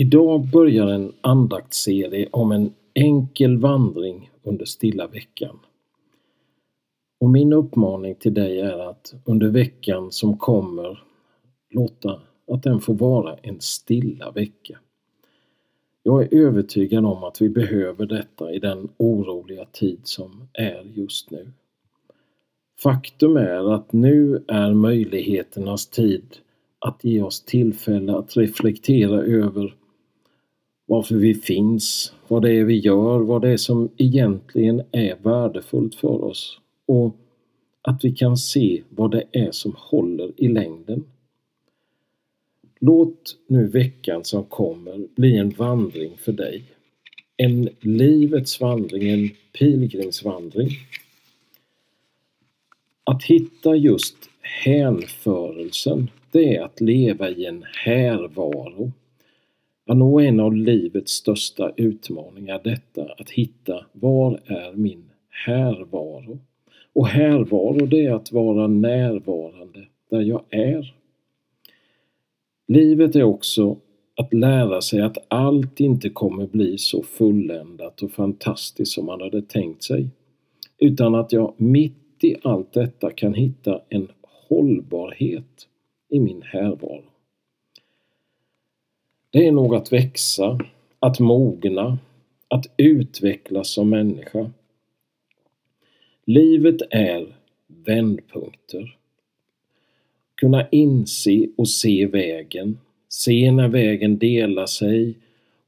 Idag börjar en andaktsserie om en enkel vandring under stilla veckan. Och min uppmaning till dig är att under veckan som kommer låta att den får vara en stilla vecka. Jag är övertygad om att vi behöver detta i den oroliga tid som är just nu. Faktum är att nu är möjligheternas tid att ge oss tillfälle att reflektera över varför vi finns, vad det är vi gör, vad det är som egentligen är värdefullt för oss och att vi kan se vad det är som håller i längden. Låt nu veckan som kommer bli en vandring för dig. En livets vandring, en pilgrimsvandring. Att hitta just hänförelsen, det är att leva i en härvaro att nog en av livets största utmaningar detta att hitta var är min härvaro? Och härvaro det är att vara närvarande där jag är. Livet är också att lära sig att allt inte kommer bli så fulländat och fantastiskt som man hade tänkt sig. Utan att jag mitt i allt detta kan hitta en hållbarhet i min härvaro. Det är nog att växa, att mogna, att utvecklas som människa. Livet är vändpunkter. Kunna inse och se vägen, se när vägen delar sig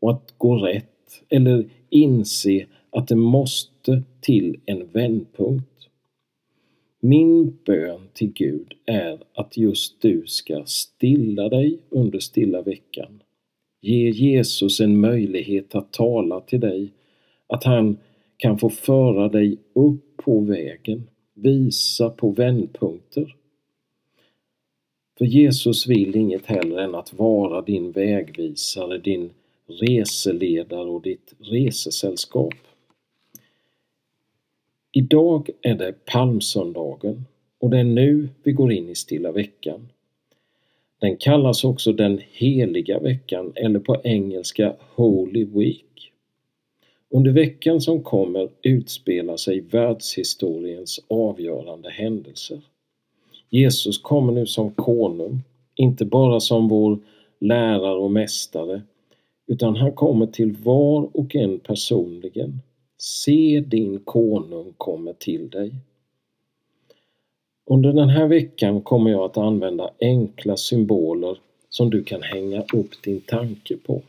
och att gå rätt eller inse att det måste till en vändpunkt. Min bön till Gud är att just du ska stilla dig under stilla veckan Ge Jesus en möjlighet att tala till dig, att han kan få föra dig upp på vägen, visa på vändpunkter. För Jesus vill inget hellre än att vara din vägvisare, din reseledare och ditt resesällskap. Idag är det palmsöndagen och det är nu vi går in i stilla veckan. Den kallas också den heliga veckan eller på engelska Holy Week. Under veckan som kommer utspelar sig världshistoriens avgörande händelser. Jesus kommer nu som konung, inte bara som vår lärare och mästare, utan han kommer till var och en personligen. Se din konung kommer till dig. Under den här veckan kommer jag att använda enkla symboler som du kan hänga upp din tanke på.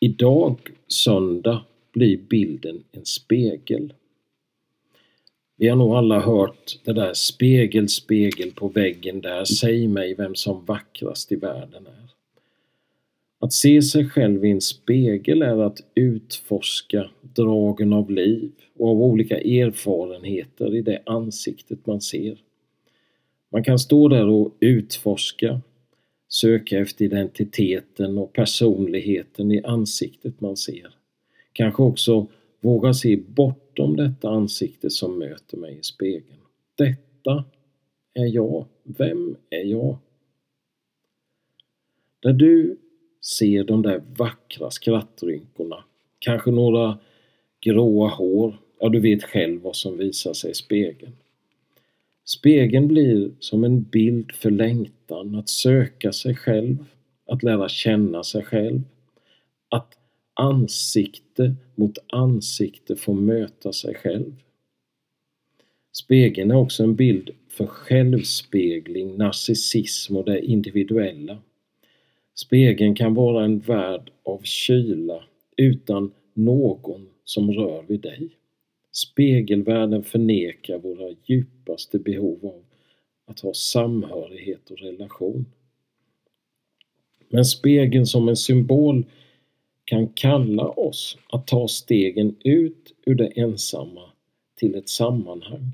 Idag, söndag, blir bilden en spegel. Vi har nog alla hört det där spegel, spegel på väggen där, säg mig vem som vackrast i världen är. Att se sig själv i en spegel är att utforska dragen av liv och av olika erfarenheter i det ansiktet man ser. Man kan stå där och utforska, söka efter identiteten och personligheten i ansiktet man ser. Kanske också våga se bortom detta ansikte som möter mig i spegeln. Detta är jag. Vem är jag? Där du ser de där vackra skrattrynkorna. Kanske några gråa hår. Ja, du vet själv vad som visar sig i spegeln. Spegeln blir som en bild för längtan, att söka sig själv, att lära känna sig själv. Att ansikte mot ansikte få möta sig själv. Spegeln är också en bild för självspegling, narcissism och det individuella. Spegeln kan vara en värld av kyla utan någon som rör vid dig. Spegelvärlden förnekar våra djupaste behov av att ha samhörighet och relation. Men spegeln som en symbol kan kalla oss att ta stegen ut ur det ensamma till ett sammanhang.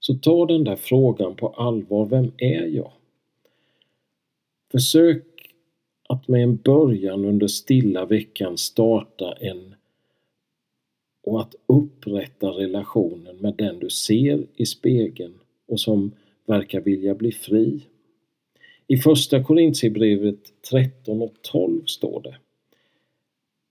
Så ta den där frågan på allvar, vem är jag? Försök att med en början under stilla veckan starta en och att upprätta relationen med den du ser i spegeln och som verkar vilja bli fri. I första Korintierbrevet 13 och 12 står det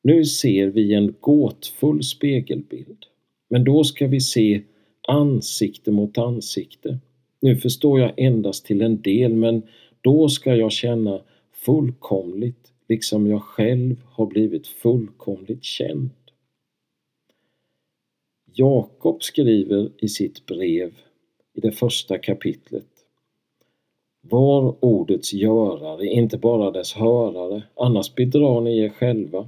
Nu ser vi en gåtfull spegelbild, men då ska vi se ansikte mot ansikte. Nu förstår jag endast till en del, men då ska jag känna fullkomligt, liksom jag själv har blivit fullkomligt känd. Jakob skriver i sitt brev i det första kapitlet var ordets görare, inte bara dess hörare, annars bedrar ni er själva.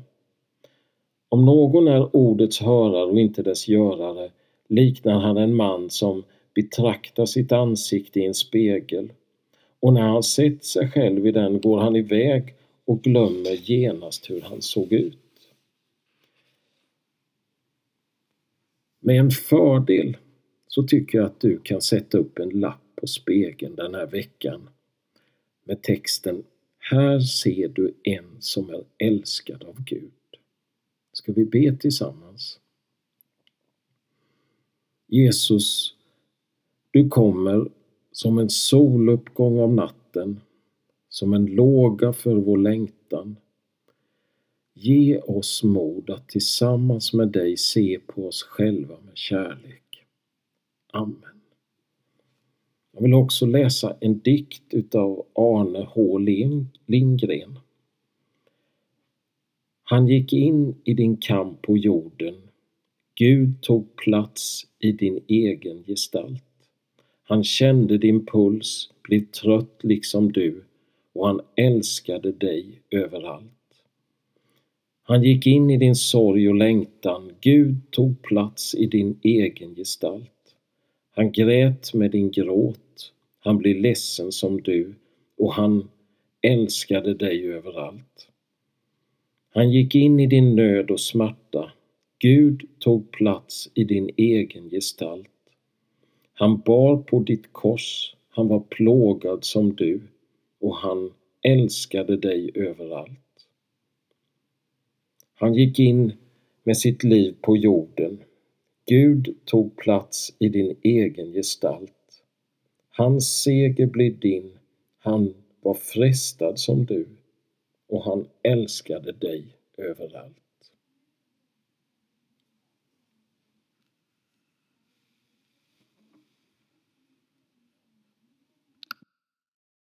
Om någon är ordets hörare och inte dess görare liknar han en man som betraktar sitt ansikte i en spegel och när han sett sig själv i den går han iväg och glömmer genast hur han såg ut. Med en fördel så tycker jag att du kan sätta upp en lapp på spegeln den här veckan med texten Här ser du en som är älskad av Gud. Ska vi be tillsammans? Jesus, du kommer som en soluppgång om natten, som en låga för vår längtan. Ge oss mod att tillsammans med dig se på oss själva med kärlek. Amen. Jag vill också läsa en dikt utav Arne H Lindgren. Han gick in i din kamp på jorden. Gud tog plats i din egen gestalt. Han kände din puls, blev trött liksom du och han älskade dig överallt. Han gick in i din sorg och längtan. Gud tog plats i din egen gestalt. Han grät med din gråt. Han blev ledsen som du och han älskade dig överallt. Han gick in i din nöd och smärta. Gud tog plats i din egen gestalt. Han bar på ditt kors, han var plågad som du och han älskade dig överallt. Han gick in med sitt liv på jorden. Gud tog plats i din egen gestalt. Hans seger blev din, han var frestad som du och han älskade dig överallt.